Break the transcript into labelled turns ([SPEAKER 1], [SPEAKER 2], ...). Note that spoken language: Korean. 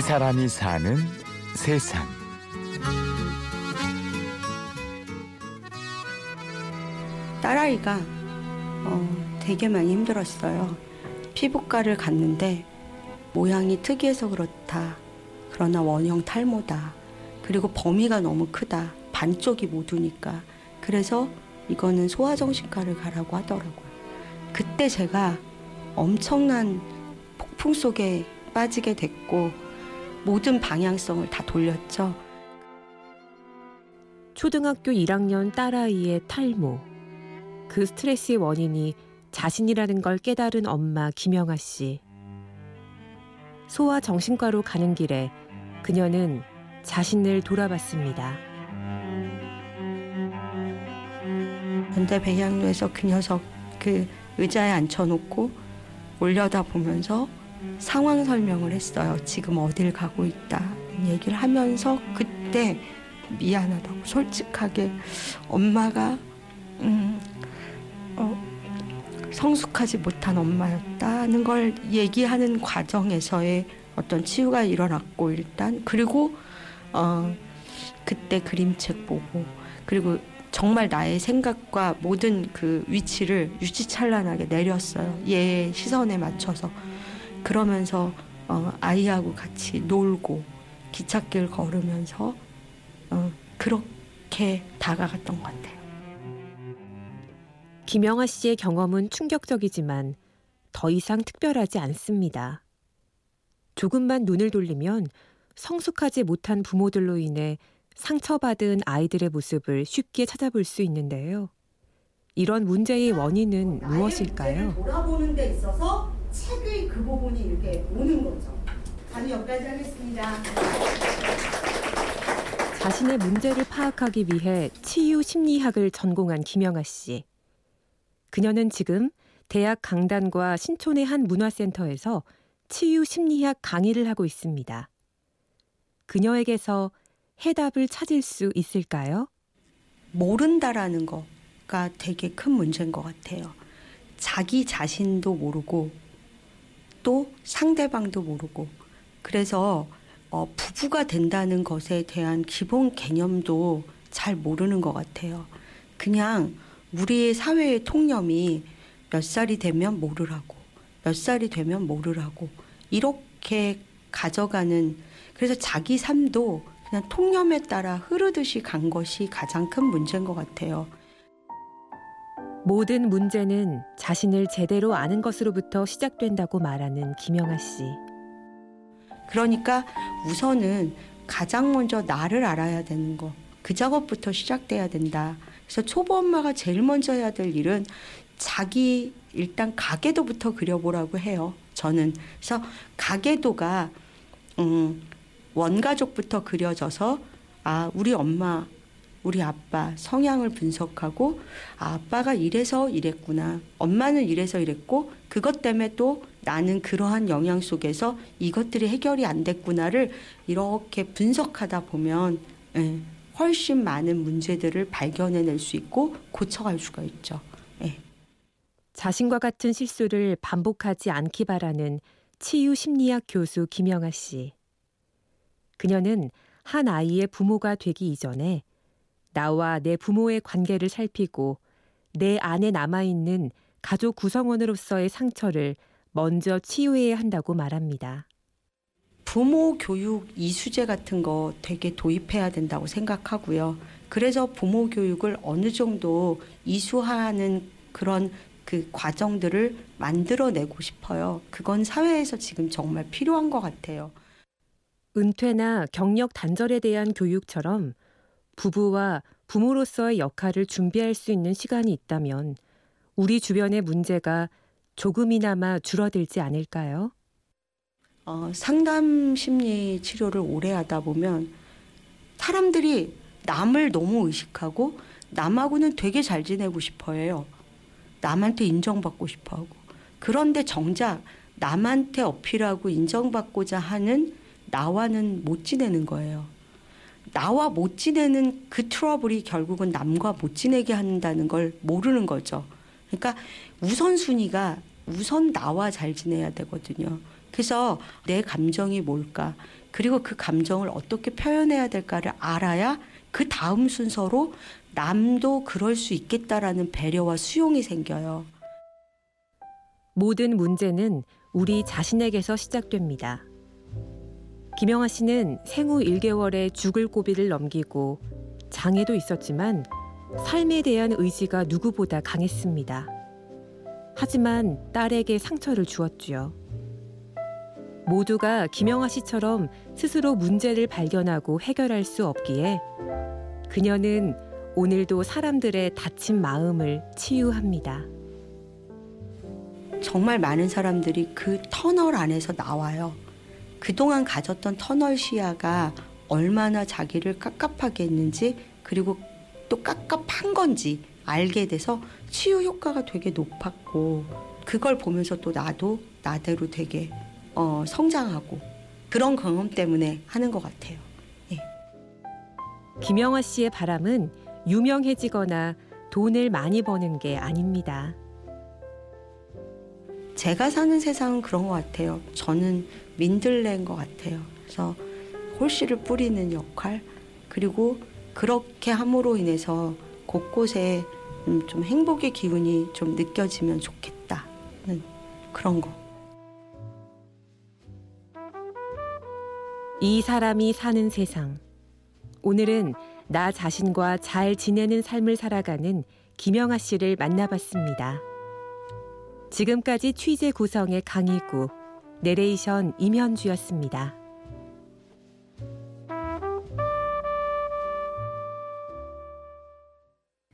[SPEAKER 1] 이 사람이 사는 세상.
[SPEAKER 2] 딸아이가 어, 되게 많이 힘들었어요. 피부과를 갔는데 모양이 특이해서 그렇다. 그러나 원형 탈모다. 그리고 범위가 너무 크다. 반쪽이 모두니까. 그래서 이거는 소아정신과를 가라고 하더라고요. 그때 제가 엄청난 폭풍 속에 빠지게 됐고 모든 방향성을 다 돌렸죠.
[SPEAKER 3] 초등학교 1학년 딸아이의 탈모. 그 스트레스의 원인이 자신이라는 걸 깨달은 엄마 김영아 씨. 소아 정신과로 가는 길에 그녀는 자신을 돌아봤습니다.
[SPEAKER 2] 근데 백양로에서 그 녀석 그 의자에 앉혀놓고 올려다 보면서 상황 설명을 했어요. 지금 어딜 가고 있다. 얘기를 하면서 그때 미안하다고 솔직하게 엄마가 음, 어, 성숙하지 못한 엄마였다는 걸 얘기하는 과정에서의 어떤 치유가 일어났고 일단 그리고 어, 그때 그림책 보고 그리고 정말 나의 생각과 모든 그 위치를 유치찬란하게 내렸어요. 얘의 시선에 맞춰서 그러면서 어, 아이하고 같이 놀고 기찻길 걸으면서 어, 그렇게 다가갔던 것 같아요.
[SPEAKER 3] 김영아 씨의 경험은 충격적이지만 더 이상 특별하지 않습니다. 조금만 눈을 돌리면 성숙하지 못한 부모들로 인해 상처받은 아이들의 모습을 쉽게 찾아볼 수 있는데요. 이런 문제의 원인은 무엇일까요?
[SPEAKER 2] 돌아보는 데 있어서 책의 그 부분이 이렇게 오는 거죠. 다음 여기까지 하겠습니다.
[SPEAKER 3] 자신의 문제를 파악하기 위해 치유 심리학을 전공한 김영아 씨. 그녀는 지금 대학 강단과 신촌의 한 문화센터에서 치유 심리학 강의를 하고 있습니다. 그녀에게서 해답을 찾을 수 있을까요?
[SPEAKER 2] 모른다라는 거가 되게 큰 문제인 것 같아요. 자기 자신도 모르고 또 상대방도 모르고 그래서 어, 부부가 된다는 것에 대한 기본 개념도 잘 모르는 것 같아요. 그냥 우리의 사회의 통념이 몇 살이 되면 모르라고, 몇 살이 되면 모르라고, 이렇게 가져가는, 그래서 자기 삶도 그냥 통념에 따라 흐르듯이 간 것이 가장 큰 문제인 것 같아요.
[SPEAKER 3] 모든 문제는 자신을 제대로 아는 것으로부터 시작된다고 말하는 김영아 씨.
[SPEAKER 2] 그러니까 우선은 가장 먼저 나를 알아야 되는 거. 그 작업부터 시작돼야 된다. 그래서 초보 엄마가 제일 먼저 해야 될 일은 자기 일단 가계도부터 그려보라고 해요. 저는 그래서 가계도가 음, 원가족부터 그려져서 아 우리 엄마 우리 아빠 성향을 분석하고 아, 아빠가 이래서 이랬구나 엄마는 이래서 이랬고 그것 때문에 또 나는 그러한 영향 속에서 이것들이 해결이 안 됐구나를 이렇게 분석하다 보면 예, 훨씬 많은 문제들을 발견해낼 수 있고 고쳐갈 수가 있죠. 예.
[SPEAKER 3] 자신과 같은 실수를 반복하지 않기 바라는 치유 심리학 교수 김영아 씨. 그녀는 한 아이의 부모가 되기 이전에 나와 내 부모의 관계를 살피고 내 안에 남아있는 가족 구성원으로서의 상처를 먼저 치유해야 한다고 말합니다.
[SPEAKER 2] 부모 교육 이수제 같은 거 되게 도입해야 된다고 생각하고요. 그래서 부모 교육을 어느 정도 이수하는 그런 그 과정들을 만들어내고 싶어요. 그건 사회에서 지금 정말 필요한 것 같아요.
[SPEAKER 3] 은퇴나 경력 단절에 대한 교육처럼 부부와 부모로서의 역할을 준비할 수 있는 시간이 있다면 우리 주변의 문제가 조금이나마 줄어들지 않을까요?
[SPEAKER 2] 어, 상담 심리 치료를 오래 하다 보면 사람들이 남을 너무 의식하고 남하고는 되게 잘 지내고 싶어 해요. 남한테 인정받고 싶어 하고. 그런데 정작 남한테 어필하고 인정받고자 하는 나와는 못 지내는 거예요. 나와 못 지내는 그 트러블이 결국은 남과 못 지내게 한다는 걸 모르는 거죠. 그러니까 우선순위가 우선 나와 잘 지내야 되거든요. 그래서 내 감정이 뭘까? 그리고 그 감정을 어떻게 표현해야 될까를 알아야 그 다음 순서로 남도 그럴 수 있겠다라는 배려와 수용이 생겨요.
[SPEAKER 3] 모든 문제는 우리 자신에게서 시작됩니다. 김영아 씨는 생후 1개월에 죽을 고비를 넘기고 장애도 있었지만 삶에 대한 의지가 누구보다 강했습니다. 하지만 딸에게 상처를 주었지요. 모두가 김영아 씨처럼 스스로 문제를 발견하고 해결할 수 없기에 그녀는 오늘도 사람들의 다친 마음을 치유합니다.
[SPEAKER 2] 정말 많은 사람들이 그 터널 안에서 나와요. 그동안 가졌던 터널 시야가 얼마나 자기를 깝깝하게 했는지 그리고 또 깝깝한 건지 알게 돼서 치유 효과가 되게 높았고 그걸 보면서 또 나도 나대로 되게 어, 성장하고 그런 경험 때문에 하는 것 같아요.
[SPEAKER 3] 김영아 씨의 바람은 유명해지거나 돈을 많이 버는 게 아닙니다.
[SPEAKER 2] 제가 사는 세상은 그런 것 같아요. 저는 민들레인 것 같아요. 그래서 홀씨를 뿌리는 역할 그리고 그렇게 함으로 인해서 곳곳에 음, 좀 행복의 기운이 좀 느껴지면 좋겠다는 그런 거.
[SPEAKER 3] 이 사람이 사는 세상. 오늘은 나 자신과 잘 지내는 삶을 살아가는 김영아 씨를 만나봤습니다. 지금까지 취재 구성의 강희구, 내레이션 임현주였습니다.